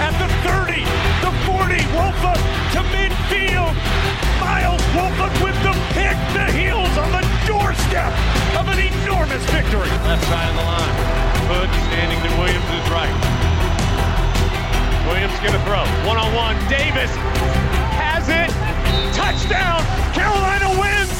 at the 30, the 40. Woolfolk to midfield. Miles Woolfolk with the pick. The heels on the doorstep of an enormous victory. Left side of the line. Hood standing to Williams' right. Williams gonna throw. One on one. Davis has it. Touchdown. Carolina wins.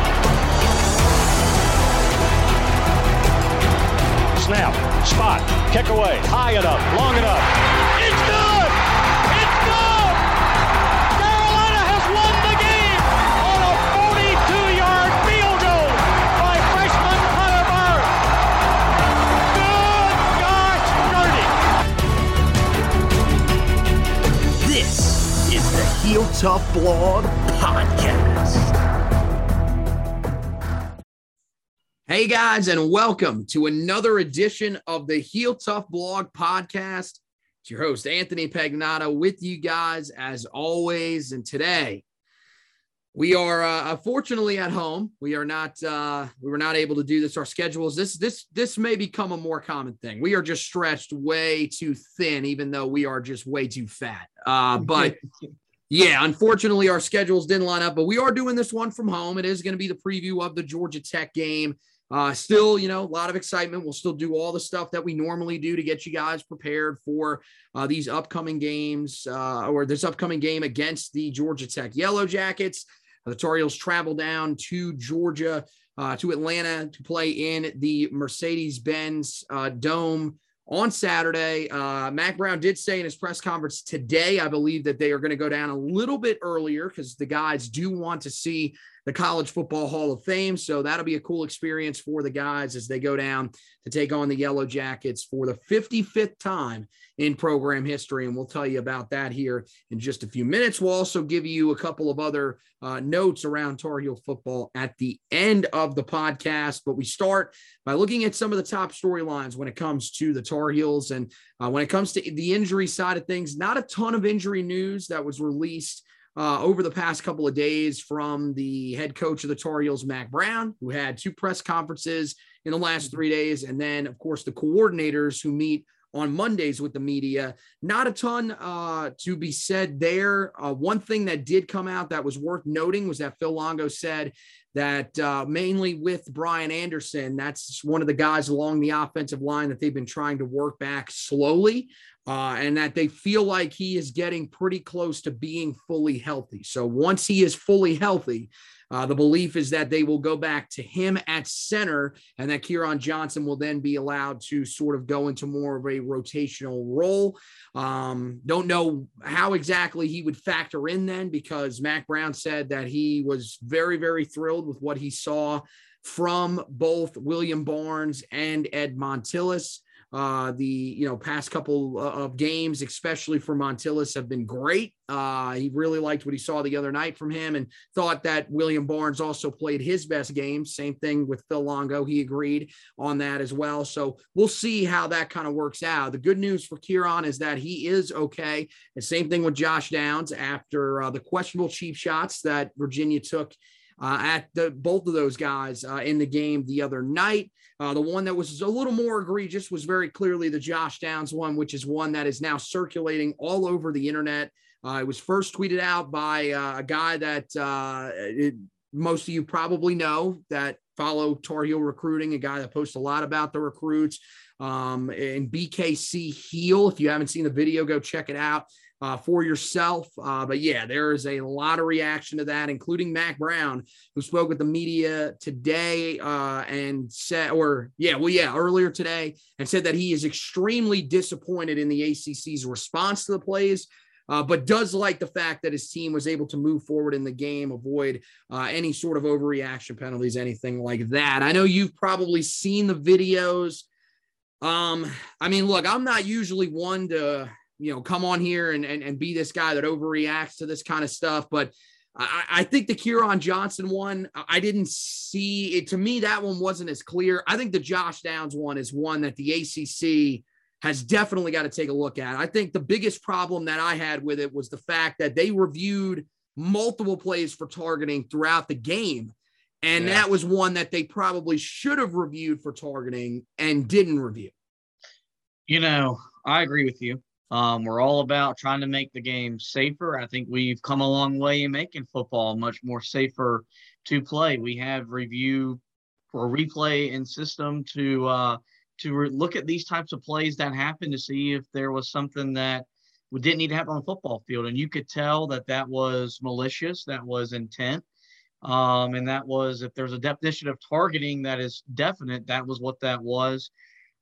Snap, spot, kick away, high enough, long enough. It's good! It's good! Carolina has won the game on a 42-yard field goal by freshman. Good dirty. This is the Heel Tough Blog Hey guys, and welcome to another edition of the Heel Tough Blog Podcast. It's your host, Anthony Pagnato, with you guys as always. And today, we are uh, fortunately at home. We are not. Uh, we were not able to do this. Our schedules. This. This. This may become a more common thing. We are just stretched way too thin, even though we are just way too fat. Uh, but yeah, unfortunately, our schedules didn't line up. But we are doing this one from home. It is going to be the preview of the Georgia Tech game. Uh, still, you know, a lot of excitement. We'll still do all the stuff that we normally do to get you guys prepared for uh, these upcoming games uh, or this upcoming game against the Georgia Tech Yellow Jackets. The Tar Heels travel down to Georgia, uh, to Atlanta to play in the Mercedes Benz uh, Dome on Saturday. Uh, Mack Brown did say in his press conference today, I believe that they are going to go down a little bit earlier because the guys do want to see the College Football Hall of Fame. So that'll be a cool experience for the guys as they go down to take on the Yellow Jackets for the 55th time in program history. And we'll tell you about that here in just a few minutes. We'll also give you a couple of other uh, notes around Tar Heel football at the end of the podcast. But we start by looking at some of the top storylines when it comes to the Tar Heels. And uh, when it comes to the injury side of things, not a ton of injury news that was released uh, over the past couple of days from the head coach of the Tar Heels, Mack Brown, who had two press conferences in the last three days. And then, of course, the coordinators who meet on Mondays with the media. Not a ton uh, to be said there. Uh, one thing that did come out that was worth noting was that Phil Longo said that uh, mainly with Brian Anderson, that's one of the guys along the offensive line that they've been trying to work back slowly. Uh, and that they feel like he is getting pretty close to being fully healthy. So once he is fully healthy, uh, the belief is that they will go back to him at center and that Kieran Johnson will then be allowed to sort of go into more of a rotational role. Um, don't know how exactly he would factor in then because Mack Brown said that he was very, very thrilled with what he saw from both William Barnes and Ed Montilus. Uh, the you know past couple of games, especially for Montilus, have been great. Uh, he really liked what he saw the other night from him, and thought that William Barnes also played his best game. Same thing with Phil Longo; he agreed on that as well. So we'll see how that kind of works out. The good news for Kieran is that he is okay. and same thing with Josh Downs after uh, the questionable cheap shots that Virginia took uh, at the, both of those guys uh, in the game the other night. Uh, the one that was a little more egregious was very clearly the Josh Downs one, which is one that is now circulating all over the internet. Uh, it was first tweeted out by uh, a guy that uh, it, most of you probably know that follow Tar Heel recruiting, a guy that posts a lot about the recruits. Um, and BKC Heel, if you haven't seen the video, go check it out. Uh, for yourself. Uh, but yeah, there is a lot of reaction to that, including Mack Brown, who spoke with the media today uh, and said, or yeah, well, yeah, earlier today, and said that he is extremely disappointed in the ACC's response to the plays. Uh, but does like the fact that his team was able to move forward in the game, avoid uh, any sort of overreaction penalties, anything like that. I know you've probably seen the videos. Um, I mean, look, I'm not usually one to you know, come on here and, and, and be this guy that overreacts to this kind of stuff. But I, I think the Kieran Johnson one, I didn't see it. To me, that one wasn't as clear. I think the Josh Downs one is one that the ACC has definitely got to take a look at. I think the biggest problem that I had with it was the fact that they reviewed multiple plays for targeting throughout the game. And yeah. that was one that they probably should have reviewed for targeting and didn't review. You know, I agree with you. Um, we're all about trying to make the game safer. I think we've come a long way in making football much more safer to play. We have review or replay and system to uh, to re- look at these types of plays that happen to see if there was something that we didn't need to happen on the football field, and you could tell that that was malicious, that was intent, um, and that was if there's a definition of targeting that is definite, that was what that was.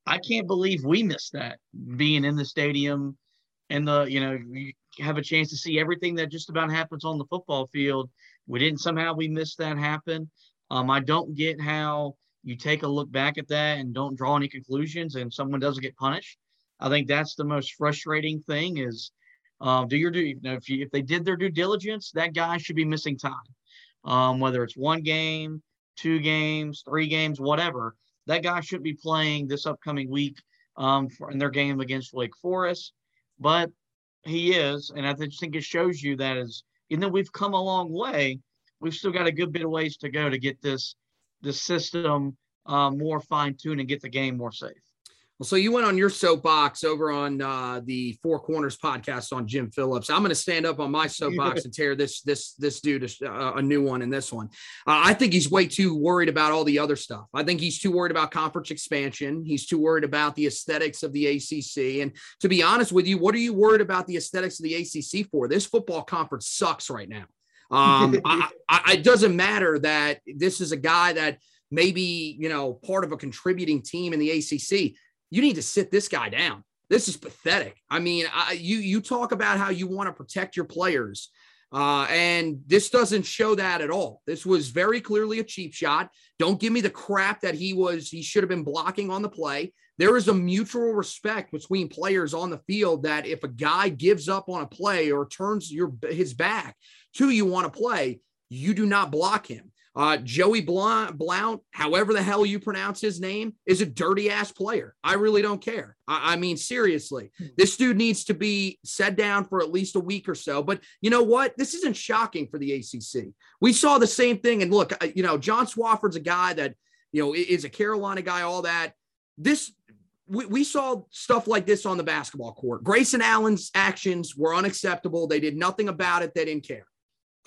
I can't believe we missed that being in the stadium and the, you know, you have a chance to see everything that just about happens on the football field. We didn't somehow we missed that happen. Um, I don't get how you take a look back at that and don't draw any conclusions and someone doesn't get punished. I think that's the most frustrating thing is um, do your due, you know, if you, if they did their due diligence, that guy should be missing time. Um, whether it's one game, two games, three games, whatever that guy should be playing this upcoming week um, for, in their game against Wake Forest, but he is, and I just think it shows you that as even though we've come a long way, we've still got a good bit of ways to go to get this this system uh, more fine tuned and get the game more safe. Well, so you went on your soapbox over on uh, the Four Corners podcast on Jim Phillips. I'm going to stand up on my soapbox and tear this this this dude uh, a new one in this one. Uh, I think he's way too worried about all the other stuff. I think he's too worried about conference expansion. He's too worried about the aesthetics of the ACC. And to be honest with you, what are you worried about the aesthetics of the ACC for? This football conference sucks right now. Um, I, I, it doesn't matter that this is a guy that maybe you know part of a contributing team in the ACC you need to sit this guy down. This is pathetic. I mean, I, you you talk about how you want to protect your players, uh, and this doesn't show that at all. This was very clearly a cheap shot. Don't give me the crap that he was. He should have been blocking on the play. There is a mutual respect between players on the field that if a guy gives up on a play or turns your his back to you on a play, you do not block him. Uh, Joey Blount, Blount, however the hell you pronounce his name, is a dirty ass player. I really don't care. I, I, mean, seriously, hmm. this dude needs to be set down for at least a week or so. But you know what? This isn't shocking for the ACC. We saw the same thing. And look, uh, you know, John Swofford's a guy that, you know, is a Carolina guy, all that. This, we, we saw stuff like this on the basketball court. Grayson Allen's actions were unacceptable. They did nothing about it. They didn't care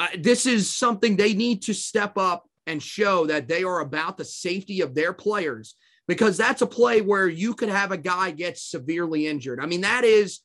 uh, this is something they need to step up and show that they are about the safety of their players because that's a play where you could have a guy get severely injured. I mean, that is,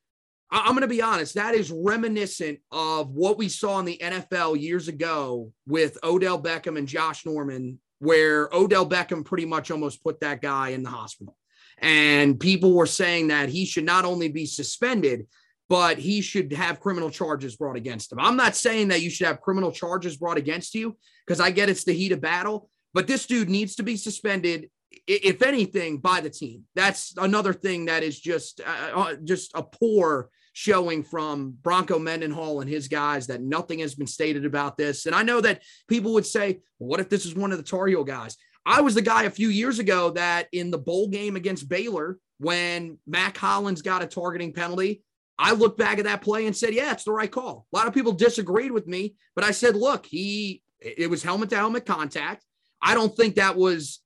I'm going to be honest, that is reminiscent of what we saw in the NFL years ago with Odell Beckham and Josh Norman, where Odell Beckham pretty much almost put that guy in the hospital. And people were saying that he should not only be suspended, but he should have criminal charges brought against him. I'm not saying that you should have criminal charges brought against you because I get it's the heat of battle, but this dude needs to be suspended if anything by the team. That's another thing that is just uh, uh, just a poor showing from Bronco Mendenhall and his guys that nothing has been stated about this. And I know that people would say, well, what if this is one of the Tar Heel guys? I was the guy a few years ago that in the bowl game against Baylor, when Mack Hollins got a targeting penalty, I looked back at that play and said, yeah, it's the right call. A lot of people disagreed with me, but I said, look, he it was helmet to helmet contact. I don't think that was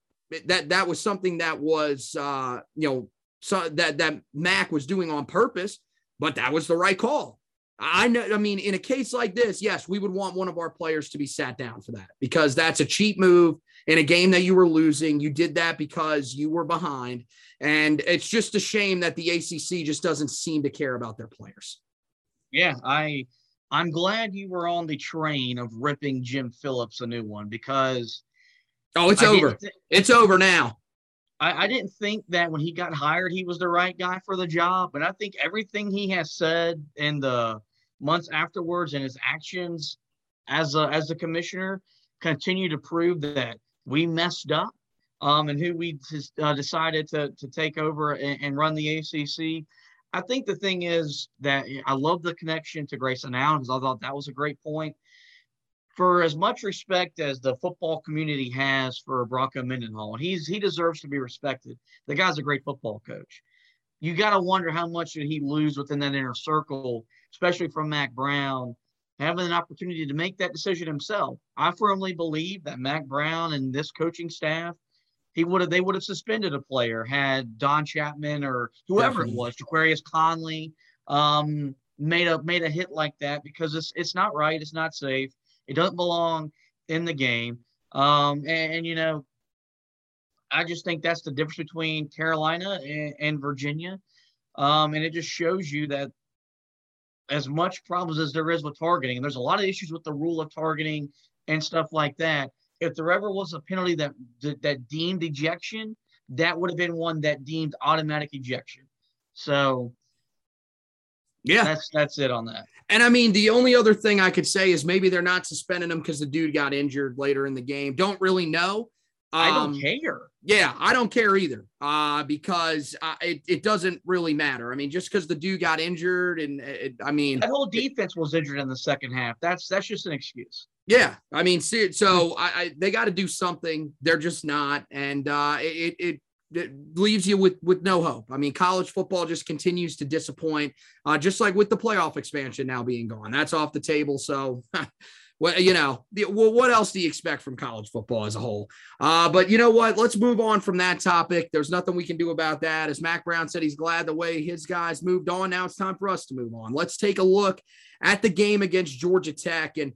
that that was something that was uh, you know so that that Mack was doing on purpose, but that was the right call. I know. I mean, in a case like this, yes, we would want one of our players to be sat down for that because that's a cheap move in a game that you were losing. You did that because you were behind. And it's just a shame that the ACC just doesn't seem to care about their players. Yeah, I I'm glad you were on the train of ripping Jim Phillips a new one because oh, it's I over. Th- it's over now. I, I, didn't think that when he got hired, he was the right guy for the job. But I think everything he has said in the months afterwards and his actions as a as a commissioner continue to prove that we messed up um, and who we just, uh, decided to, to take over and, and, run the ACC. I think the thing is that I love the connection to Grayson Allen because I thought that was a great point. For as much respect as the football community has for Bronco Mendenhall, he's he deserves to be respected. The guy's a great football coach. You got to wonder how much did he lose within that inner circle, especially from Mack Brown, having an opportunity to make that decision himself. I firmly believe that Mack Brown and this coaching staff he would have they would have suspended a player had Don Chapman or whoever Definitely. it was, Jaquarius Conley, um, made a made a hit like that because it's it's not right, it's not safe, it doesn't belong in the game. Um, and, and you know, I just think that's the difference between Carolina and, and Virginia. Um, and it just shows you that as much problems as there is with targeting, and there's a lot of issues with the rule of targeting and stuff like that if there ever was a penalty that that deemed ejection, that would have been one that deemed automatic ejection. So yeah, that's that's it on that. And I mean, the only other thing I could say is maybe they're not suspending him because the dude got injured later in the game. Don't really know. I don't um, care. Yeah, I don't care either. Uh, because uh, it, it doesn't really matter. I mean, just because the dude got injured, and it, I mean, that whole defense was injured in the second half. That's that's just an excuse. Yeah, I mean, see, so I, I they got to do something. They're just not, and uh, it, it it leaves you with with no hope. I mean, college football just continues to disappoint, uh, just like with the playoff expansion now being gone. That's off the table. So, well, you know, the, well, what else do you expect from college football as a whole? Uh, but you know what? Let's move on from that topic. There's nothing we can do about that. As Mack Brown said, he's glad the way his guys moved on. Now it's time for us to move on. Let's take a look at the game against Georgia Tech and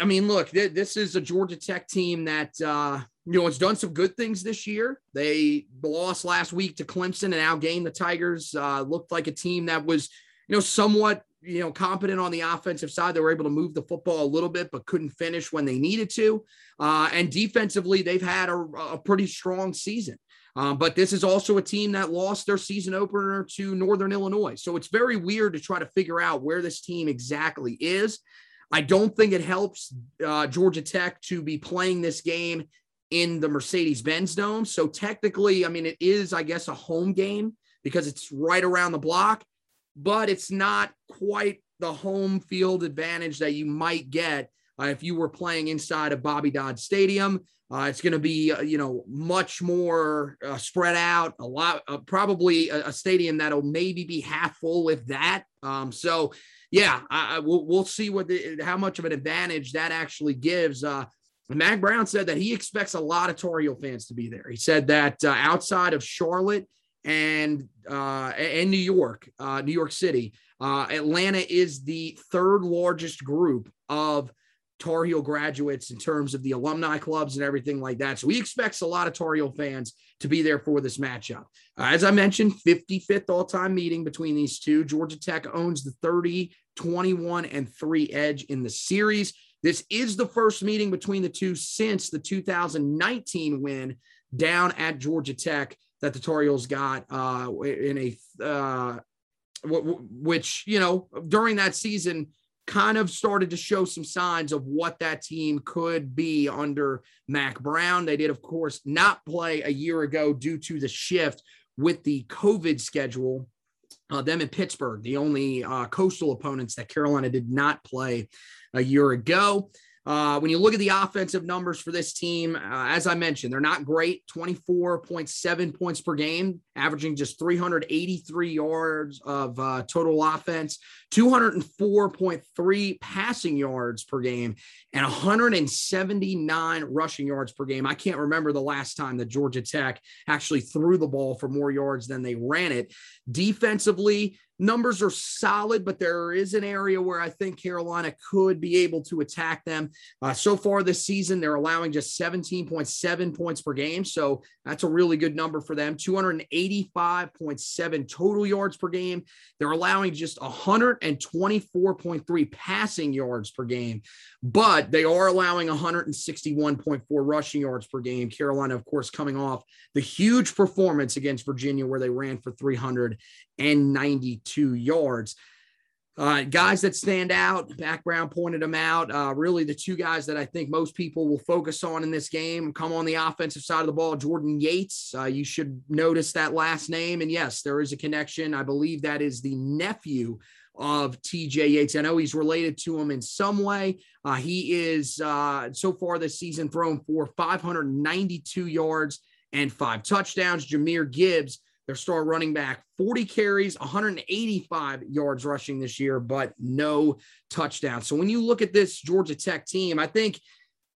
I mean, look, this is a Georgia Tech team that uh, you know has done some good things this year. They lost last week to Clemson and now outgained the Tigers. Uh, looked like a team that was you know somewhat you know competent on the offensive side. They were able to move the football a little bit, but couldn't finish when they needed to. Uh, and defensively, they've had a, a pretty strong season. Um, but this is also a team that lost their season opener to Northern Illinois. So it's very weird to try to figure out where this team exactly is. I don't think it helps uh, Georgia Tech to be playing this game in the Mercedes Benz Dome. So technically, I mean, it is, I guess, a home game because it's right around the block, but it's not quite the home field advantage that you might get uh, if you were playing inside of Bobby Dodd Stadium. Uh, it's going to be, uh, you know, much more uh, spread out. A lot, uh, probably a, a, stadium that'll maybe be half full, if that. Um, so yeah, I, I, we'll, we'll see what the, how much of an advantage that actually gives. Uh, Mack Brown said that he expects a lot of Tar Heel fans to be there. He said that outside of Charlotte and uh, and New York, uh, New York City, uh, Atlanta is the third largest group of Tar Heel graduates in terms of the alumni clubs and everything like that. So he expects a lot of Tar Heel fans to be there for this matchup. Uh, as I mentioned, 55th all time meeting between these two. Georgia Tech owns the 30, 21, and 3 edge in the series. This is the first meeting between the two since the 2019 win down at Georgia Tech that the Tar Heels got uh, in a, uh, which, you know, during that season, kind of started to show some signs of what that team could be under Mack Brown. They did, of course, not play a year ago due to the shift with the COVID schedule. Uh, them in Pittsburgh, the only uh, coastal opponents that Carolina did not play a year ago. Uh, when you look at the offensive numbers for this team, uh, as I mentioned, they're not great 24.7 points per game, averaging just 383 yards of uh, total offense, 204.3 passing yards per game, and 179 rushing yards per game. I can't remember the last time that Georgia Tech actually threw the ball for more yards than they ran it. Defensively, numbers are solid, but there is an area where I think Carolina could be able to attack them. Uh, so far this season, they're allowing just 17.7 points per game. So that's a really good number for them. 285.7 total yards per game. They're allowing just 124.3 passing yards per game, but they are allowing 161.4 rushing yards per game. Carolina, of course, coming off the huge performance against Virginia where they ran for 392 yards. Uh, guys that stand out, background pointed them out. Uh, really, the two guys that I think most people will focus on in this game come on the offensive side of the ball. Jordan Yates, uh, you should notice that last name. And yes, there is a connection. I believe that is the nephew of TJ Yates. I know he's related to him in some way. Uh, he is uh, so far this season thrown for 592 yards and five touchdowns. Jahmyr Gibbs their star running back, 40 carries, 185 yards rushing this year, but no touchdowns. So when you look at this Georgia Tech team, I think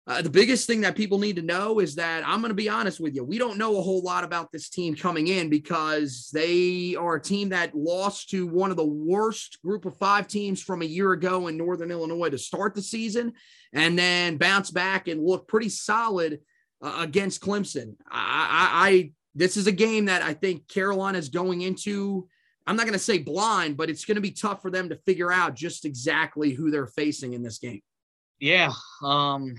uh, the biggest thing that people need to know is that I'm going to be honest with you. We don't know a whole lot about this team coming in because they are a team that lost to one of the worst group of five teams from a year ago in Northern Illinois to start the season and then bounce back and look pretty solid uh, against Clemson. I, I, this is a game that I think Carolina is going into. I'm not going to say blind, but it's going to be tough for them to figure out just exactly who they're facing in this game. Yeah, um,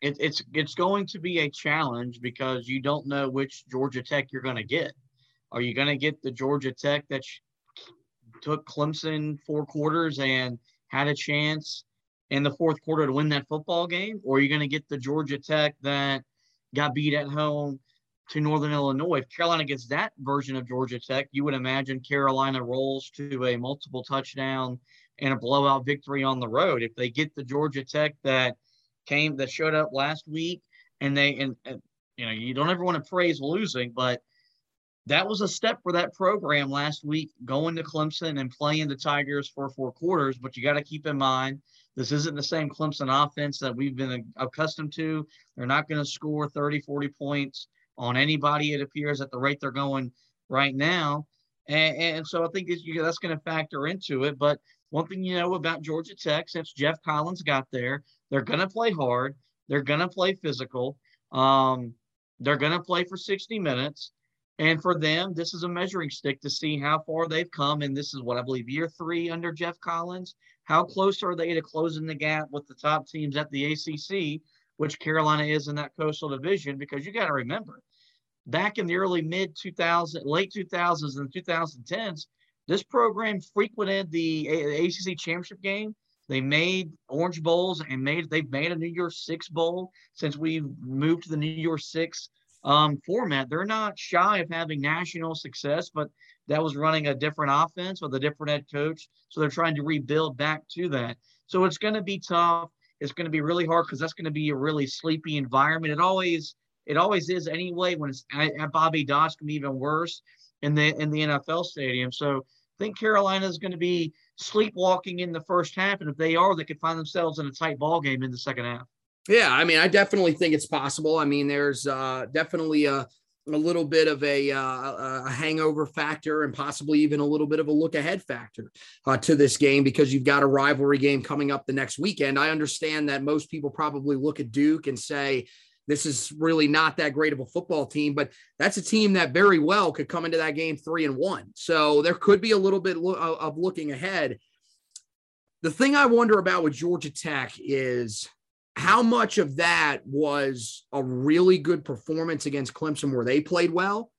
it, it's it's going to be a challenge because you don't know which Georgia Tech you're going to get. Are you going to get the Georgia Tech that took Clemson four quarters and had a chance in the fourth quarter to win that football game, or are you going to get the Georgia Tech that got beat at home? To Northern Illinois. If Carolina gets that version of Georgia Tech, you would imagine Carolina rolls to a multiple touchdown and a blowout victory on the road. If they get the Georgia Tech that came that showed up last week and they and, and you know you don't ever want to praise losing, but that was a step for that program last week, going to Clemson and playing the Tigers for four quarters. But you got to keep in mind, this isn't the same Clemson offense that we've been accustomed to. They're not going to score 30, 40 points on anybody, it appears, at the rate they're going right now. And, and so I think that's going to factor into it. But one thing you know about Georgia Tech, since Geoff Collins got there, they're going to play hard. They're going to play physical. Um, they're going to play for 60 minutes. And for them, this is a measuring stick to see how far they've come. And this is what I believe year three under Geoff Collins. How close are they to closing the gap with the top teams at the ACC, which Carolina is in that coastal division? Because you got to remember, back in the early mid 2000, late 2000s and 2010s, this program frequented the ACC championship game. They made Orange Bowls and made they've made a New Year's Six bowl since we moved to the New Year's Six um, format. They're not shy of having national success, but that was running a different offense with a different head coach. So they're trying to rebuild back to that. So it's going to be tough. It's going to be really hard because that's going to be a really sleepy environment. It always it always is anyway. When it's at, at Bobby Dodd, can be even worse in the in the NFL stadium. So I think Carolina is going to be sleepwalking in the first half, and if they are, they could find themselves in a tight ball game in the second half. Yeah, I mean, I definitely think it's possible. I mean, there's uh, definitely a a little bit of a, uh, a hangover factor and possibly even a little bit of a look ahead factor uh, to this game because you've got a rivalry game coming up the next weekend. I understand that most people probably look at Duke and say, this is really not that great of a football team, but that's a team that very well could come into that game three and one. So there could be a little bit of looking ahead. The thing I wonder about with Georgia Tech is how much of that was a really good performance against Clemson where they played well.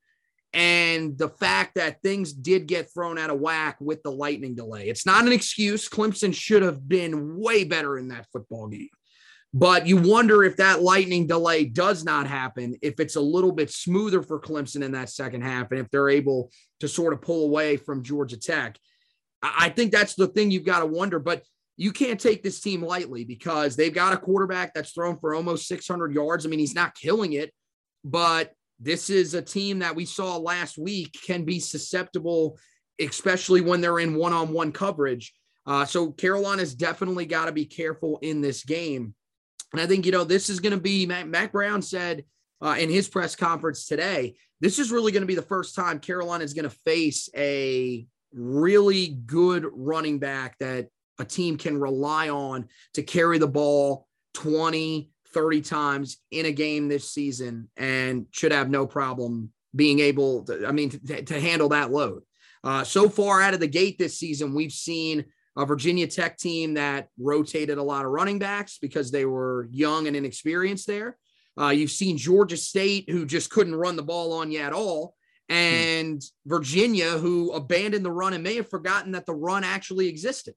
And the fact that things did get thrown out of whack with the lightning delay. It's not an excuse. Clemson should have been way better in that football game. But you wonder if that lightning delay does not happen, if it's a little bit smoother for Clemson in that second half, and if they're able to sort of pull away from Georgia Tech. I think that's the thing you've got to wonder. But you can't take this team lightly because they've got a quarterback that's thrown for almost 600 yards. I mean, he's not killing it, but this is a team that we saw last week can be susceptible, especially when they're in one on one coverage. Uh, so Carolina's definitely got to be careful in this game. And I think, you know, this is going to be, Mack, Mack Brown said uh, in his press conference today, this is really going to be the first time Carolina is going to face a really good running back that a team can rely on to carry the ball 20, 30 times in a game this season and should have no problem being able to, I mean, to, to handle that load. Uh, so far out of the gate this season, we've seen a Virginia Tech team that rotated a lot of running backs because they were young and inexperienced there. Uh, you've seen Georgia State, who just couldn't run the ball on you at all, and hmm. Virginia, who abandoned the run and may have forgotten that the run actually existed.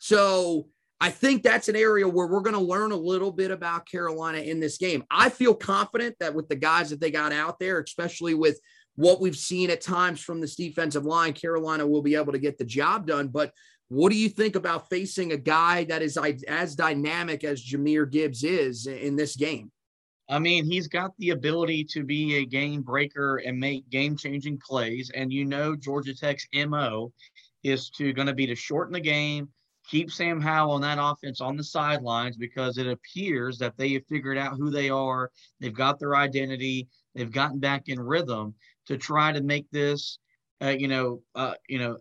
So I think that's an area where we're going to learn a little bit about Carolina in this game. I feel confident that with the guys that they got out there, especially with what we've seen at times from this defensive line, Carolina will be able to get the job done. But what do you think about facing a guy that is as dynamic as Jahmyr Gibbs is in this game? I mean, he's got the ability to be a game breaker and make game changing plays. And you know, Georgia Tech's MO is to going to be to shorten the game, keep Sam Howell on that offense on the sidelines because it appears that they have figured out who they are. They've got their identity. They've gotten back in rhythm to try to make this, uh, you know, uh, you know,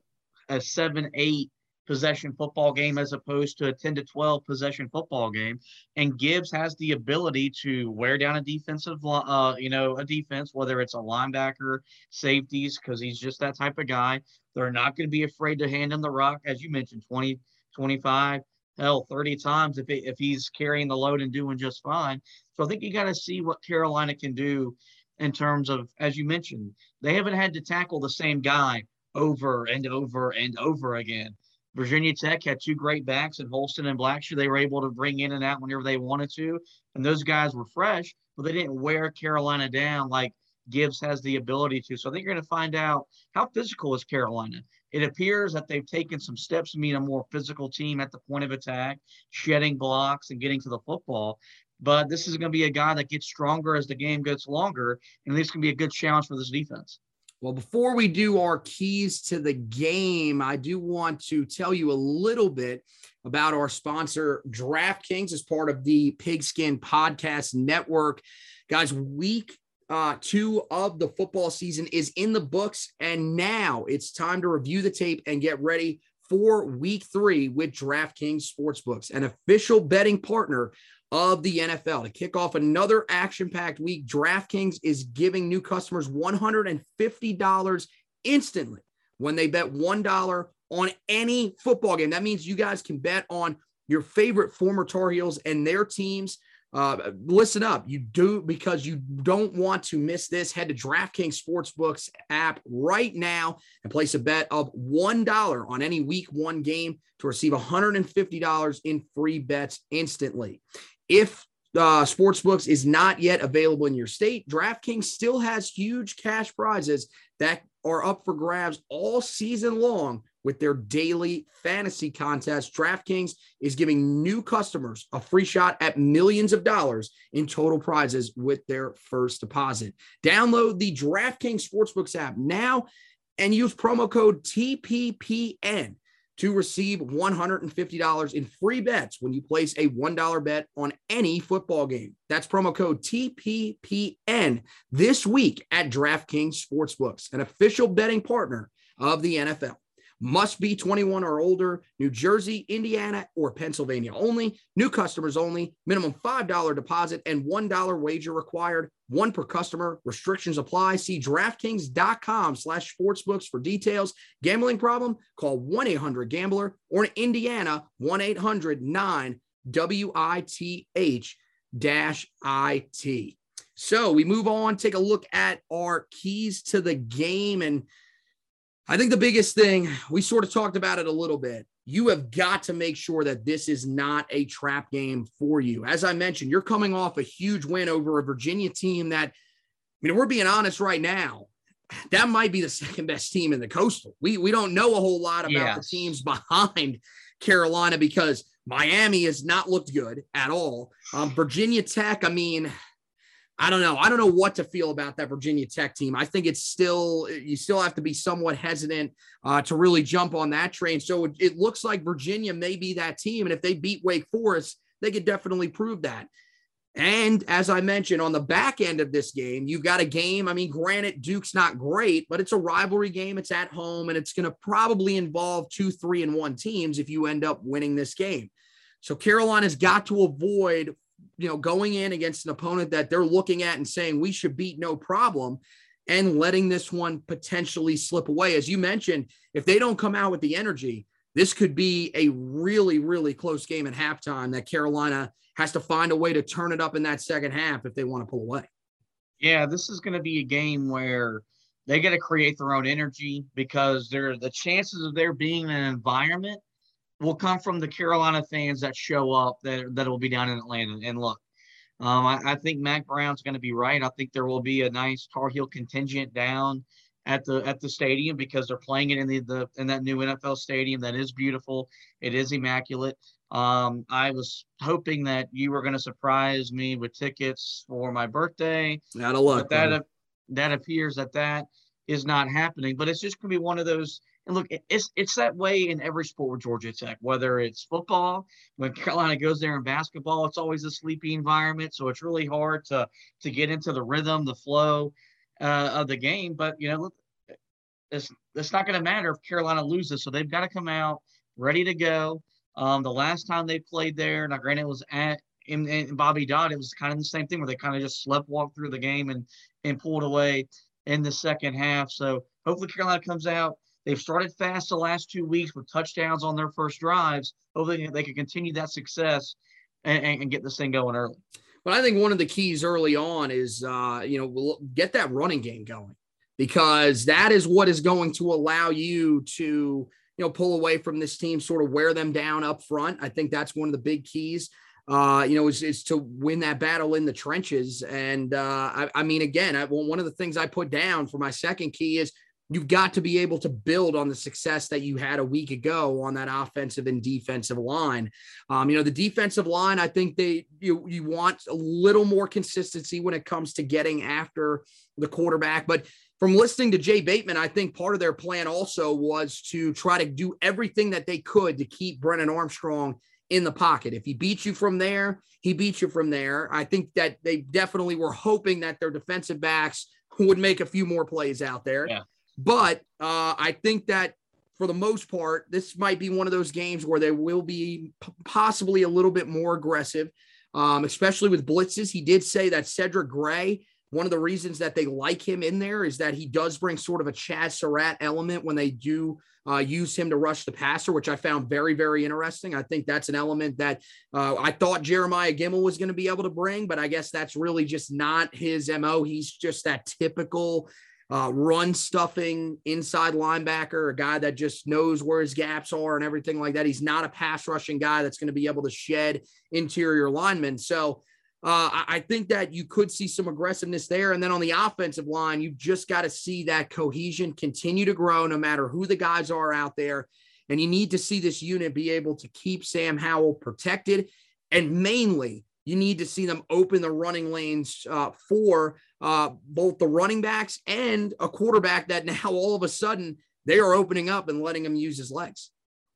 a seven, eight possession football game as opposed to a 10 to 12 possession football game. And Gibbs has the ability to wear down a defensive, uh, you know, a defense, whether it's a linebacker, safeties, because he's just that type of guy. They're not going to be afraid to hand him the rock, as you mentioned, 20, 25, hell, 30 times if, if he's carrying the load and doing just fine. So I think you got to see what Carolina can do in terms of, as you mentioned, they haven't had to tackle the same guy over and over and over again. Virginia Tech had two great backs in Holston and Blackshear. They were able to bring in and out whenever they wanted to. And those guys were fresh, but they didn't wear Carolina down like Gibbs has the ability to. So I think you're going to find out how physical is Carolina. It appears that they've taken some steps to meet a more physical team at the point of attack, shedding blocks and getting to the football. But this is going to be a guy that gets stronger as the game gets longer, and this can be a good challenge for this defense. Well, before we do our keys to the game, I do want to tell you a little bit about our sponsor, DraftKings, as part of the Pigskin Podcast Network. Guys, week uh, two of the football season is in the books, and now it's time to review the tape and get ready for week three with DraftKings Sportsbooks, an official betting partner of the NFL. To kick off another action packed week, DraftKings is giving new customers $150 instantly when they bet $1 on any football game. That means you guys can bet on your favorite former Tar Heels and their teams. Uh, listen up. You do because you don't want to miss this. Head to DraftKings Sportsbooks app right now and place a bet of $1 on any week one game to receive $150 in free bets instantly. If uh, Sportsbooks is not yet available in your state, DraftKings still has huge cash prizes that are up for grabs all season long with their daily fantasy contest. DraftKings is giving new customers a free shot at millions of dollars in total prizes with their first deposit. Download the DraftKings Sportsbooks app now and use promo code TPPN to receive $150 in free bets when you place a $1 bet on any football game. That's promo code TPPN this week at DraftKings Sportsbooks, an official betting partner of the NFL. Must be 21 or older, New Jersey, Indiana, or Pennsylvania only. New customers only. Minimum $5 deposit and $1 wager required. One per customer. Restrictions apply. See DraftKings.com slash sportsbooks for details. Gambling problem? Call 1-800-GAMBLER or in Indiana, 1-800-9-WITH dash IT. So we move on, take a look at our keys to the game and – I think the biggest thing, we sort of talked about it a little bit. You have got to make sure that this is not a trap game for you. As I mentioned, you're coming off a huge win over a Virginia team that, I mean, we're being honest right now, that might be the second best team in the coastal. We we don't know a whole lot about the teams behind Carolina because Miami has not looked good at all. Um, Virginia Tech, I mean, I don't know. I don't know what to feel about that Virginia Tech team. I think it's still, you still have to be somewhat hesitant uh, to really jump on that train. So it, it, looks like Virginia may be that team. And if they beat Wake Forest, they could definitely prove that. And as I mentioned, on the back end of this game, you've got a game. I mean, granted, Duke's not great, but it's a rivalry game. It's at home, and it's going to probably involve two, three, and one teams if you end up winning this game. So Carolina's got to avoid, you know, going in against an opponent that they're looking at and saying we should beat no problem and letting this one potentially slip away. As you mentioned, if they don't come out with the energy, this could be a really, really close game at halftime that Carolina has to find a way to turn it up in that second half if they want to pull away. Yeah, this is going to be a game where they got to create their own energy because there the chances of there being an environment will come from the Carolina fans that show up that that will be down in Atlanta. And look, um, I, I, think Mack Brown's going to be right. I think there will be a nice Tar Heel contingent down at the at the stadium because they're playing it in the, the in that new NFL stadium that is beautiful. It is immaculate. Um, I was hoping that you were going to surprise me with tickets for my birthday. Out of luck. that that appears that that is not happening. But it's just going to be one of those. And look, it's it's that way in every sport with Georgia Tech. Whether it's football, when Carolina goes there in basketball, it's always a sleepy environment, so it's really hard to to get into the rhythm, the flow uh, of the game. But you know, it's it's not going to matter if Carolina loses. So they've got to come out ready to go. Um, the last time they played there, now granted it was at in, in Bobby Dodd, it was kind of the same thing where they kind of just slept walk through the game and and pulled away in the second half. So hopefully Carolina comes out. They've started fast the last two weeks with touchdowns on their first drives. Hopefully they can continue that success and, and get this thing going early. But I think one of the keys early on is, uh, you know, get that running game going because that is what is going to allow you to you know, pull away from this team, sort of wear them down up front. I think that's one of the big keys. Uh, you know, is, is to win that battle in the trenches. And uh, I, I mean, again, I, well, one of the things I put down for my second key is you've got to be able to build on the success that you had a week ago on that offensive and defensive line. Um, you know, the defensive line, I think they you you want a little more consistency when it comes to getting after the quarterback, but from listening to Jay Bateman, I think part of their plan also was to try to do everything that they could to keep Brennan Armstrong in the pocket. If he beats you from there, he beats you from there. I think that they definitely were hoping that their defensive backs would make a few more plays out there. Yeah. But uh, I think that for the most part, this might be one of those games where they will be p- possibly a little bit more aggressive, um, especially with blitzes. He did say that Cedric Gray one of the reasons that they like him in there is that he does bring sort of a Chazz Surratt element when they do uh, use him to rush the passer, which I found very, very interesting. I think that's an element that uh, I thought Jeremiah Gemmel was going to be able to bring, but I guess that's really just not his MO. He's just that typical uh, run stuffing inside linebacker, a guy that just knows where his gaps are and everything like that. He's not a pass rushing guy that's going to be able to shed interior linemen. So, uh, I think that you could see some aggressiveness there. And then on the offensive line, you've just got to see that cohesion continue to grow no matter who the guys are out there. And you need to see this unit be able to keep Sam Howell protected. And mainly, you need to see them open the running lanes uh, for uh, both the running backs and a quarterback that now all of a sudden they are opening up and letting him use his legs.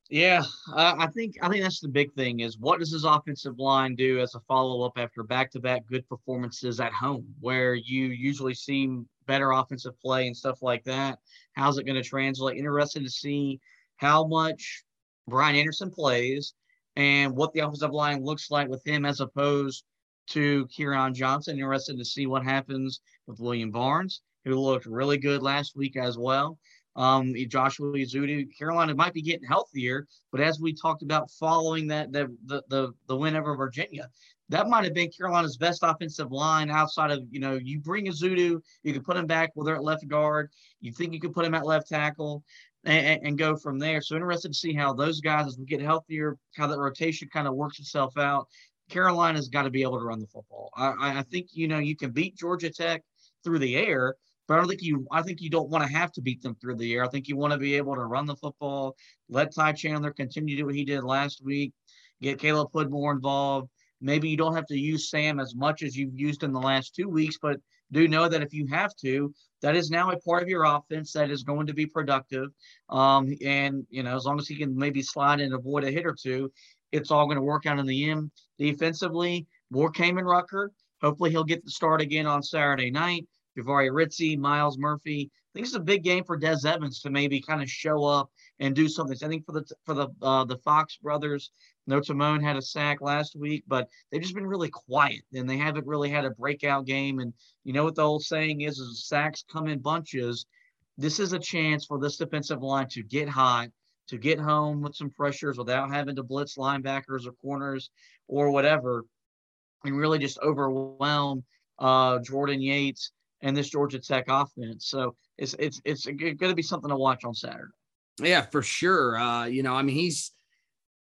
Yeah, uh, I think I think that's the big thing is what does his offensive line do as a follow up after back to back good performances at home, where you usually see better offensive play and stuff like that. How's it going to translate? Interested to see how much Brian Anderson plays and what the offensive line looks like with him as opposed to Kieran Johnson. Interested to see what happens with William Barnes, who looked really good last week as well um, Joshua Ezeudu. Carolina might be getting healthier, but as we talked about following that the the the, the win over Virginia, that might have been Carolina's best offensive line outside of you know you bring Ezeudu, you can put him back whether at left guard, you think you could put him at left tackle. And, and, go from there. So interested to see how those guys, as we get healthier, how that rotation kind of works itself out. Carolina's got to be able to run the football. I, I think you know you can beat Georgia Tech through the air, but I don't think you I think you don't want to have to beat them through the air. I think you want to be able to run the football, let Ty Chandler continue to do what he did last week, get Caleb Hood more involved. Maybe you don't have to use Sam as much as you've used in the last two weeks, but do know that if you have to, that is now a part of your offense that is going to be productive. Um, and you know, as long as he can maybe slide and avoid a hit or two, it's all going to work out in the end. Defensively, more Kaimon Rucker. Hopefully he'll get the start again on Saturday night. Jahvaree Ritzie, Myles Murphy. I think it's a big game for Des Evans to maybe kind of show up and do something. I think for the for the uh, the Fox brothers, No Tomon had a sack last week, but they've just been really quiet and they haven't really had a breakout game. And you know what the old saying is: is sacks come in bunches. This is a chance for this defensive line to get hot, to get home with some pressures without having to blitz linebackers or corners or whatever, and really just overwhelm uh, Jordan Yates and this Georgia Tech offense. So it's it's it's going to be something to watch on Saturday. Yeah, for sure. Uh, you know, I mean, he's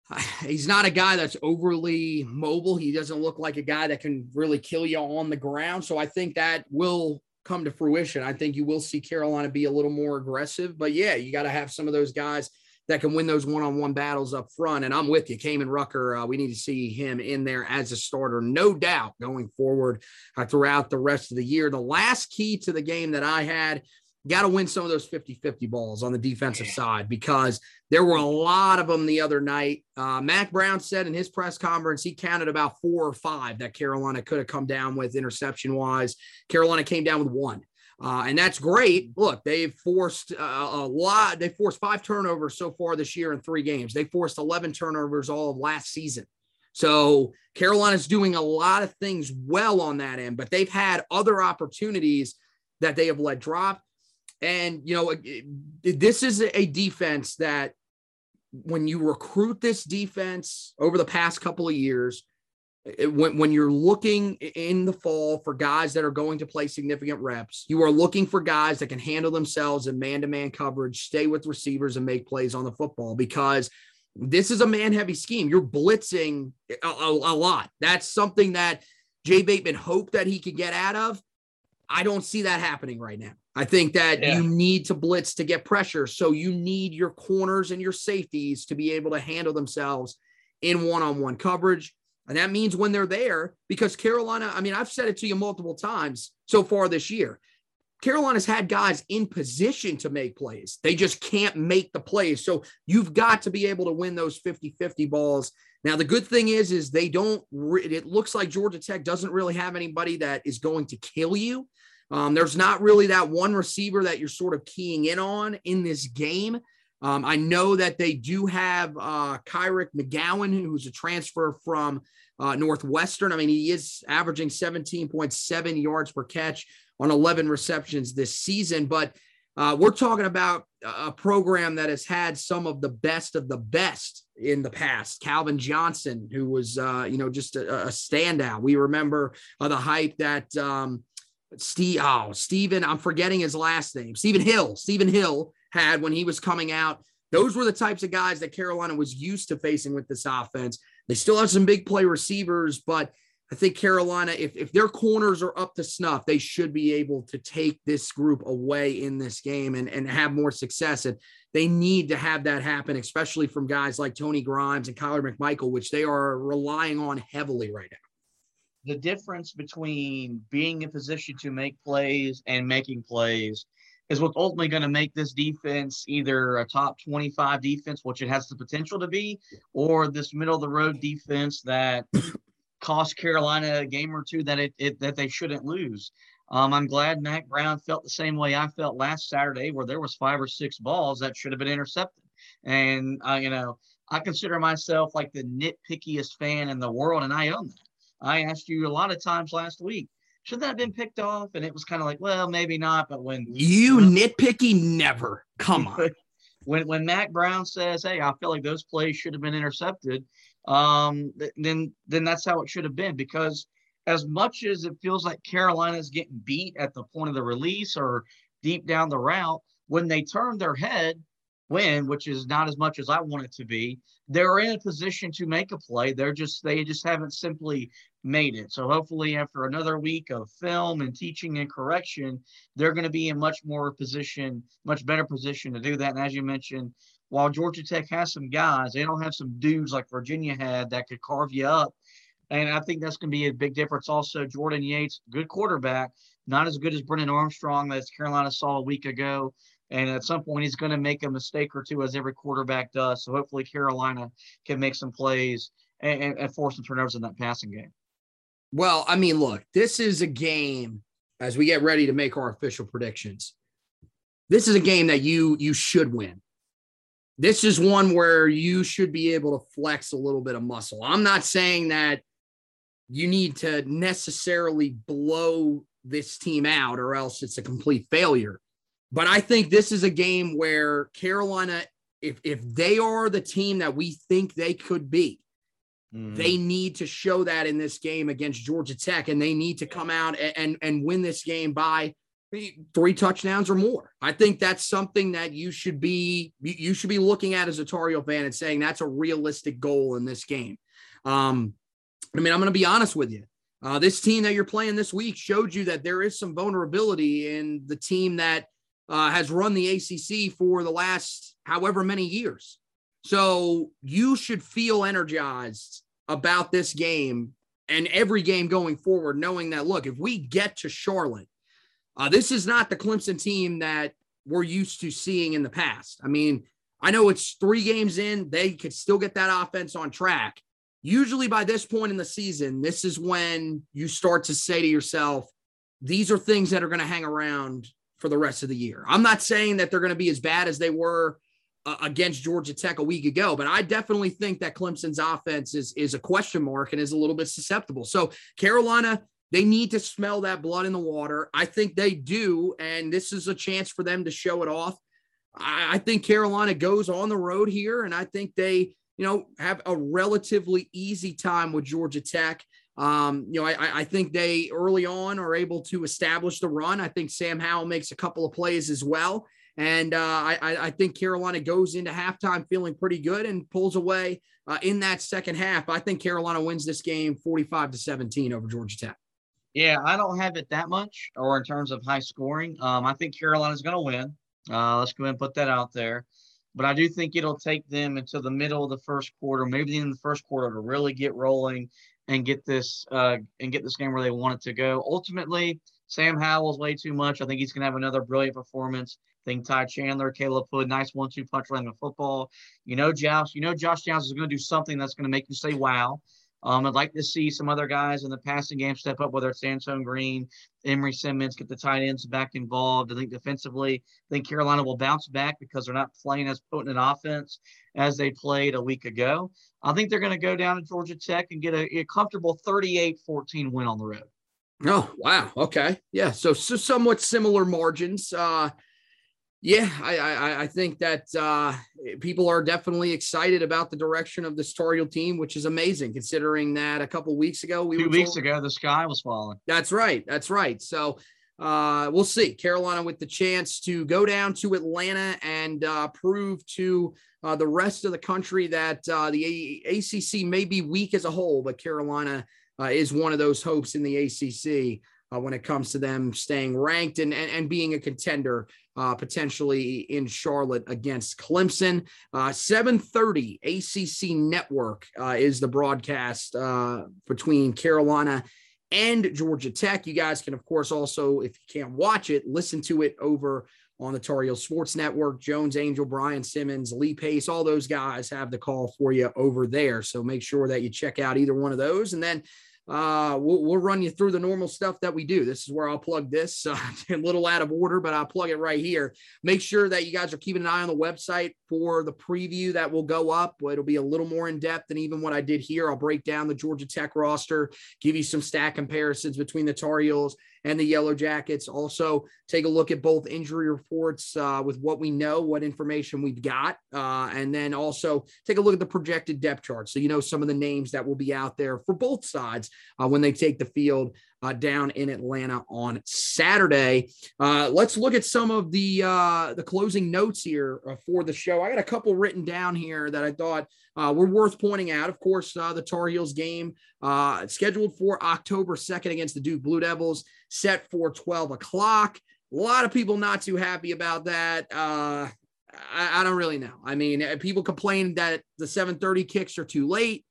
he's not a guy that's overly mobile. He doesn't look like a guy that can really kill you on the ground. So I think that will come to fruition. I think you will see Carolina be a little more aggressive. But yeah, you got to have some of those guys that can win those one-on-one battles up front. And I'm with you, Kaimon Rucker. Uh, we need to see him in there as a starter, no doubt, going forward uh, throughout the rest of the year. The last key to the game that I had got to win some of those 50 50 balls on the defensive side because there were a lot of them the other night. Uh, Mack Brown said in his press conference he counted about four or five that Carolina could have come down with interception wise. Carolina came down with one. Uh, and that's great. Look, they've forced uh, a lot. They forced five turnovers so far this year in three games. They forced 11 turnovers all of last season. So Carolina's doing a lot of things well on that end, but they've had other opportunities that they have let drop. And, you know, this is a defense that when you recruit this defense over the past couple of years, Eh, when, when you're looking in the fall for guys that are going to play significant reps, you are looking for guys that can handle themselves in man to man coverage, stay with receivers, and make plays on the football because this is a man heavy scheme. You're blitzing a, a, a lot. That's something that Jay Bateman hoped that he could get out of. I don't see that happening right now. I think that yeah. you need to blitz to get pressure. So you need your corners and your safeties to be able to handle themselves in one on one coverage. And that means when they're there, because Carolina, I mean, I've said it to you multiple times so far this year. Carolina's had guys in position to make plays. They just can't make the plays. So you've got to be able to win those 50-50 balls. Now the good thing is is they don't it looks like Georgia Tech doesn't really have anybody that is going to kill you. Um, there's not really that one receiver that you're sort of keying in on in this game. Um, I know that they do have uh, Kyric McGowan, who's a transfer from uh, Northwestern. I mean, he is averaging 17.7 yards per catch on 11 receptions this season, but uh, we're talking about a program that has had some of the best of the best in the past. Calvin Johnson, who was, uh, you know, just a, a standout. We remember uh, the hype that um, Steve, oh, Stephen, I'm forgetting his last name, Stephen Hill, Stephen Hill had when he was coming out. Those were the types of guys that Carolina was used to facing with this offense. They still have some big play receivers, but I think Carolina, if, if their corners are up to snuff, they should be able to take this group away in this game and, and have more success. And they need to have that happen, especially from guys like Tony Grimes and Kyler McMichael, which they are relying on heavily right now the difference between being in position to make plays and making plays is what's ultimately going to make this defense either a top 25 defense, which it has the potential to be, or this middle of the road defense that cost Carolina a game or two that it, it that they shouldn't lose. Um, I'm glad Mack Brown felt the same way I felt last Saturday, where there was five or six balls that should have been intercepted. And uh, you know, I consider myself like the nitpickiest fan in the world, and I own that. I asked you a lot of times last week, should that have been picked off? And it was kind of like, well, maybe not. But when you nitpicky, never come on. when when Mack Brown says, "Hey, I feel like those plays should have been intercepted," um, then then that's how it should have been. Because as much as it feels like Carolina is getting beat at the point of the release or deep down the route, when they turn their head win, which is not as much as I want it to be. They're in a position to make a play. They're just they just haven't simply made it. So hopefully after another week of film and teaching and correction, they're going to be in much more position, much better position to do that. And as you mentioned, while Georgia Tech has some guys, they don't have some dudes like Virginia had that could carve you up. And I think that's going to be a big difference. Also, Jordan Yates, good quarterback, not as good as Brennan Armstrong that Carolina saw a week ago. And at some point, he's going to make a mistake or two, as every quarterback does. So hopefully, Carolina can make some plays and, and, and force some turnovers in that passing game. Well, I mean, look, this is a game as we get ready to make our official predictions. This is a game that you you should win. This is one where you should be able to flex a little bit of muscle. I'm not saying that you need to necessarily blow this team out or else it's a complete failure. But I think this is a game where Carolina, if if they are the team that we think they could be, mm-hmm. they need to show that in this game against Georgia Tech, and they need to come out and, and, and win this game by three touchdowns or more. I think that's something that you should be you should be looking at as a Tar Heel fan and saying that's a realistic goal in this game. Um, I mean, I'm going to be honest with you. Uh, this team that you're playing this week showed you that there is some vulnerability in the team that uh, has run the ACC for the last however many years. So you should feel energized about this game and every game going forward, knowing that, look, if we get to Charlotte, uh, this is not the Clemson team that we're used to seeing in the past. I mean, I know it's three games in, they could still get that offense on track. Usually by this point in the season, this is when you start to say to yourself, these are things that are going to hang around for the rest of the year. I'm not saying that they're going to be as bad as they were uh, against Georgia Tech a week ago, but I definitely think that Clemson's offense is is a question mark and is a little bit susceptible. So Carolina, they need to smell that blood in the water. I think they do, and this is a chance for them to show it off. I, I think Carolina goes on the road here, and I think they, you know, have a relatively easy time with Georgia Tech. Um, you know, I, I think they early on are able to establish the run. I think Sam Howell makes a couple of plays as well. And uh, I, I, think Carolina goes into halftime feeling pretty good and pulls away uh, in that second half. I think Carolina wins this game 45 to 17 over Georgia Tech. Yeah, I don't have it that much, or in terms of high scoring. Um, I think Carolina's going to win. Uh, let's go ahead and put that out there. But I do think it'll take them until the middle of the first quarter, maybe in the first quarter, to really get rolling and get this uh, and get this game where they want it to go. Ultimately, Sam Howell's way too much. I think he's to have another brilliant performance. I think Ty Chandler, Caleb Hood, nice one-two punch running the football. You know, Josh. You know, Josh Downs is to do something that's to make you say, "Wow." Um, I'd like to see some other guys in the passing game step up, whether it's Antoine Green, Emery Simmons, get the tight ends back involved. I think defensively, I think Carolina will bounce back because they're not playing as potent an offense as they played a week ago. I think they're going to go down to Georgia Tech and get a, a comfortable 38-14 win on the road. Oh, wow. Okay. Yeah. So, so somewhat similar margins. Uh, yeah, I, I, I think that uh, people are definitely excited about the direction of this Tar Heel team, which is amazing considering that a couple weeks ago we two weeks told, ago the sky was falling. That's right, that's right. So uh, we'll see Carolina with the chance to go down to Atlanta and uh, prove to uh, the rest of the country that uh, the a- ACC may be weak as a whole, but Carolina uh, is one of those hopes in the ACC uh, when it comes to them staying ranked and, and, and being a contender uh, potentially in Charlotte against Clemson. Uh, 7:30 ACC Network uh, is the broadcast uh, between Carolina and Georgia Tech. You guys can, of course, also if you can't watch it, listen to it over on the Tar Heel Sports Network. Jones Angell, Brian Simmons, Lee Pace, all those guys have the call for you over there. So make sure that you check out either one of those. And then uh, we'll, we'll run you through the normal stuff that we do. This is where I'll plug this uh, a little out of order, but I'll plug it right here. Make sure that you guys are keeping an eye on the website for the preview that will go up. It'll be a little more in depth than even what I did here. I'll break down the Georgia Tech roster, give you some stat comparisons between the Tar Heels and the Yellow Jackets. Also, take a look at both injury reports uh, with what we know, what information we've got, uh, and then also take a look at the projected depth chart. So, you know, some of the names that will be out there for both sides uh, when they take the field. Uh, down in Atlanta on Saturday. Uh, let's look at some of the uh, the closing notes here uh, for the show. I got a couple written down here that I thought uh, were worth pointing out. Of course, uh, the Tar Heels game scheduled for October 2nd against the Duke Blue Devils, set for 12 o'clock. A lot of people not too happy about that. I, I don't really know. I mean, people complain that the 7:30 kicks are too late.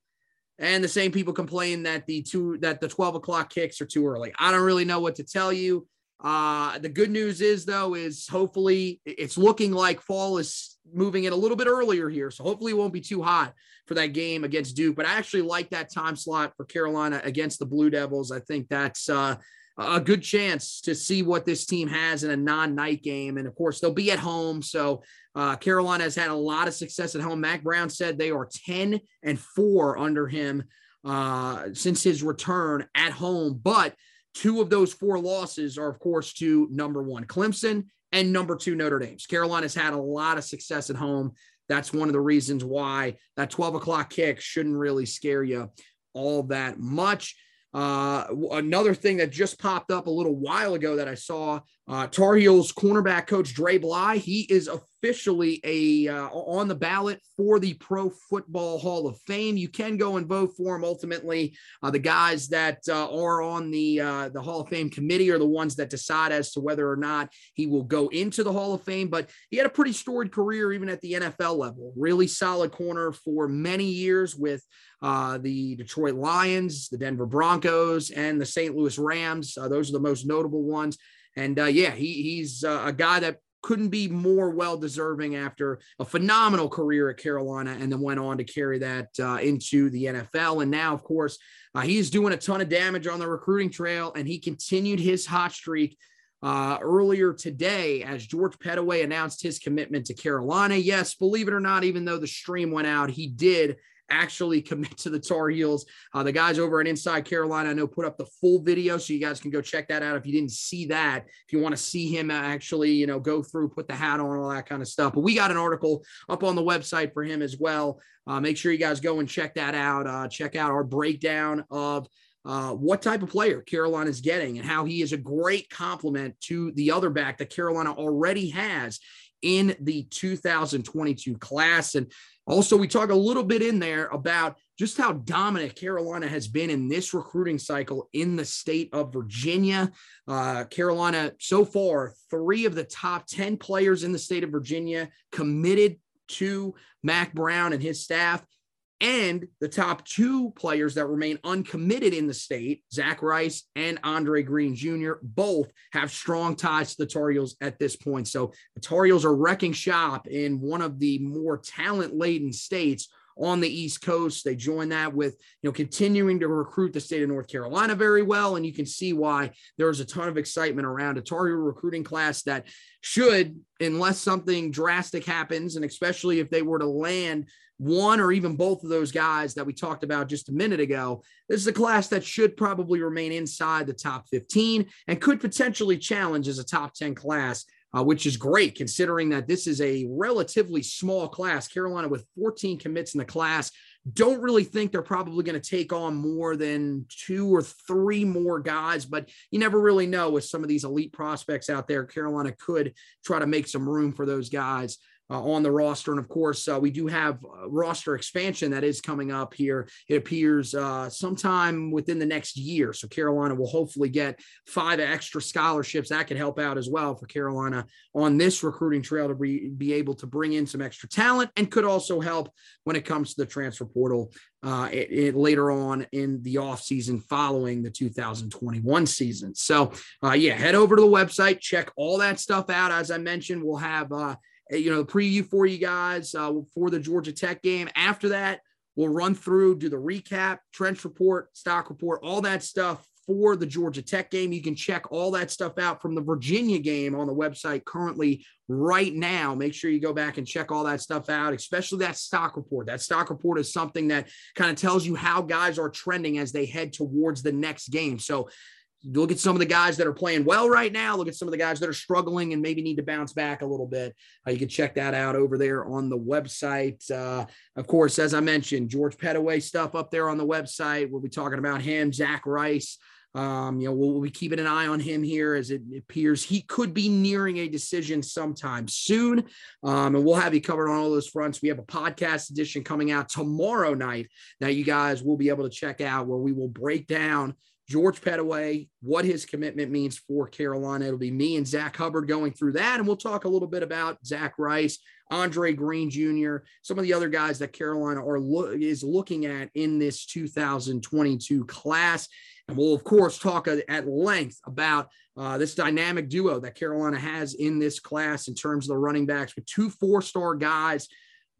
And the same people complain that the two that the 12 o'clock kicks are too early. I don't really know what to tell you. Uh, the good news is though, is hopefully it's looking like fall is moving it a little bit earlier here. So hopefully it won't be too hot for that game against Duke. But I actually like that time slot for Carolina against the Blue Devils. I think that's uh, a good chance to see what this team has in a non-night game. And of course, they'll be at home. So uh, Carolina has had a lot of success at home. Mack Brown said they are 10 and 4 under him uh, since his return at home. But two of those four losses are, of course, to number one Clemson and number two Notre Dame. Carolina's had a lot of success at home. That's one of the reasons why that 12 o'clock kick shouldn't really scare you all that much. Uh, another thing that just popped up a little while ago that I saw uh, Tar Heels cornerback coach Dre Bly. He is officially a uh, on the ballot for the Pro Football Hall of Fame. You can go and vote for him. Ultimately, uh, the guys that uh, are on the uh, the Hall of Fame committee are the ones that decide as to whether or not he will go into the Hall of Fame. But he had a pretty storied career even at the NFL level. Really solid corner for many years with uh, the Detroit Lions, the Denver Broncos, and the St. Louis Rams. Uh, those are the most notable ones. And uh, yeah, he, he's uh, a guy that couldn't be more well deserving after a phenomenal career at Carolina and then went on to carry that uh, into the NFL. And now, of course, uh, he's doing a ton of damage on the recruiting trail and he continued his hot streak. Uh, earlier today, as George Pettaway announced his commitment to Carolina. Yes, believe it or not, even though the stream went out, he did actually commit to the Tar Heels. Uh, the guys over at Inside Carolina, I know, put up the full video, so you guys can go check that out if you didn't see that. If you want to see him actually, you know, go through, put the hat on, all that kind of stuff. But we got an article up on the website for him as well. Uh, make sure you guys go and check that out. Uh, check out our breakdown of. Uh, what type of player Carolina is getting and how he is a great complement to the other back that Carolina already has in the 2022 class. And also, we talk a little bit in there about just how dominant Carolina has been in this recruiting cycle in the state of Virginia. Uh, Carolina, so far, three of the top 10 players in the state of Virginia committed to Mack Brown and his staff and the top two players that remain uncommitted in the state, Zach Rice and Andre Greene Jr., both have strong ties to the Tar Heels at this point. So the Tar Heels are wrecking shop in one of the more talent laden states on the East Coast. They join that with, you know, continuing to recruit the state of North Carolina very well. And you can see why there's a ton of excitement around a Tar Heel recruiting class that should, unless something drastic happens, and especially if they were to land one or even both of those guys that we talked about just a minute ago, this is a class that should probably remain inside the top 15 and could potentially challenge as a top 10 class uh, which is great considering that this is a relatively small class. Carolina with 14 commits in the class. Don't really think they're probably going to take on more than two or three more guys, but you never really know with some of these elite prospects out there. Carolina could try to make some room for those guys uh, on the roster. And of course, uh, we do have roster expansion that is coming up here. It appears uh, sometime within the next year. So Carolina will hopefully get five extra scholarships. That could help out as well for Carolina on this recruiting trail to be, be able to bring in some extra talent and could also help when it comes to the transfer portal uh, it, it, later on in the offseason following the 2021 season. So, uh, yeah, head over to the website, check all that stuff out. As I mentioned, we'll have uh, you know, the preview for you guys uh, for the Georgia Tech game. After that, we'll run through, do the recap, trench report, stock report, all that stuff for the Georgia Tech game. You can check all that stuff out from the Virginia game on the website currently right now. Make sure you go back and check all that stuff out, especially that stock report. That stock report is something that kind of tells you how guys are trending as they head towards the next game. So look at some of the guys that are playing well right now. Look at some of the guys that are struggling and maybe need to bounce back a little bit. Uh, you can check that out over there on the website. Uh, of course, as I mentioned, George Pettaway stuff up there on the website. We'll be talking about him, Zach Rice. Um, you know, we'll, we'll, be keeping an eye on him here as it appears he could be nearing a decision sometime soon. Um, and we'll have you covered on all those fronts. We have a podcast edition coming out tomorrow night that you guys will be able to check out where we will break down George Pettaway, what his commitment means for Carolina. It'll be me and Zach Hubbard going through that. And we'll talk a little bit about Zach Rice, Andre Greene Jr., some of the other guys that Carolina are lo- is looking at in this 2022 class. And we'll, of course, talk at length about uh, this dynamic duo that Carolina has in this class in terms of the running backs with two four star guys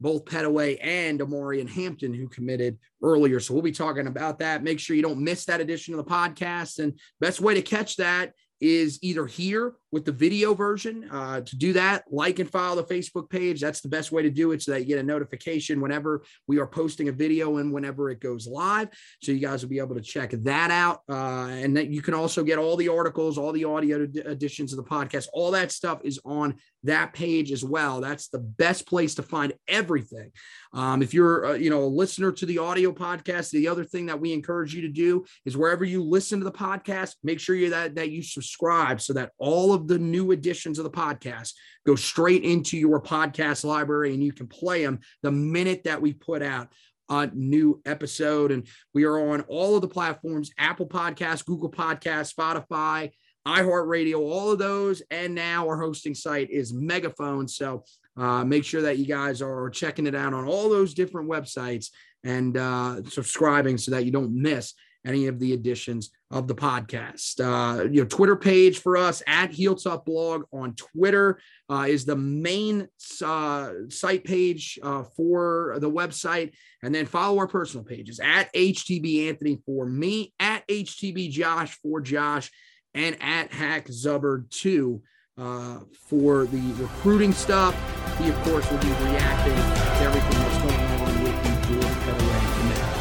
both Pettaway and Omarion Hampton, who committed earlier. So we'll be talking about that. Make sure you don't miss that edition of the podcast. And best way to catch that is either here with the video version. Uh, to do that, like and follow the Facebook page. That's the best way to do it so that you get a notification whenever we are posting a video and whenever it goes live. So you guys will be able to check that out. Uh, and that you can also get all the articles, all the audio editions of the podcast. All that stuff is on that page as well. That's the best place to find everything. Um, if you're, uh, you know, a listener to the audio podcast, the other thing that we encourage you to do is wherever you listen to the podcast, make sure you that that you subscribe so that all of the new editions of the podcast go straight into your podcast library and you can play them the minute that we put out a new episode. And we are on all of the platforms: Apple Podcasts, Google Podcasts, Spotify iHeartRadio, all of those. And now our hosting site is Megaphone. So uh, make sure that you guys are checking it out on all those different websites and uh, subscribing so that you don't miss any of the editions of the podcast. Uh, you know, Twitter page for us at Heel Tough Blog on Twitter uh, is the main uh, site page uh, for the website, and then follow our personal pages at HTB Anthony for me, at HTB Josh for Josh, and at Hack Zubbard 2 uh, for the recruiting stuff. He, of course, will be reacting to everything that's going on with the Pettaway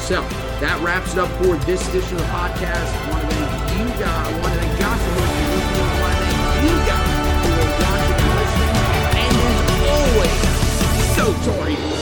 yourself. That wraps it up for this edition of the podcast. I want to thank you guys. I want to thank Josh for listening. I want to thank you guys for watching and listening. And as always, so sorry.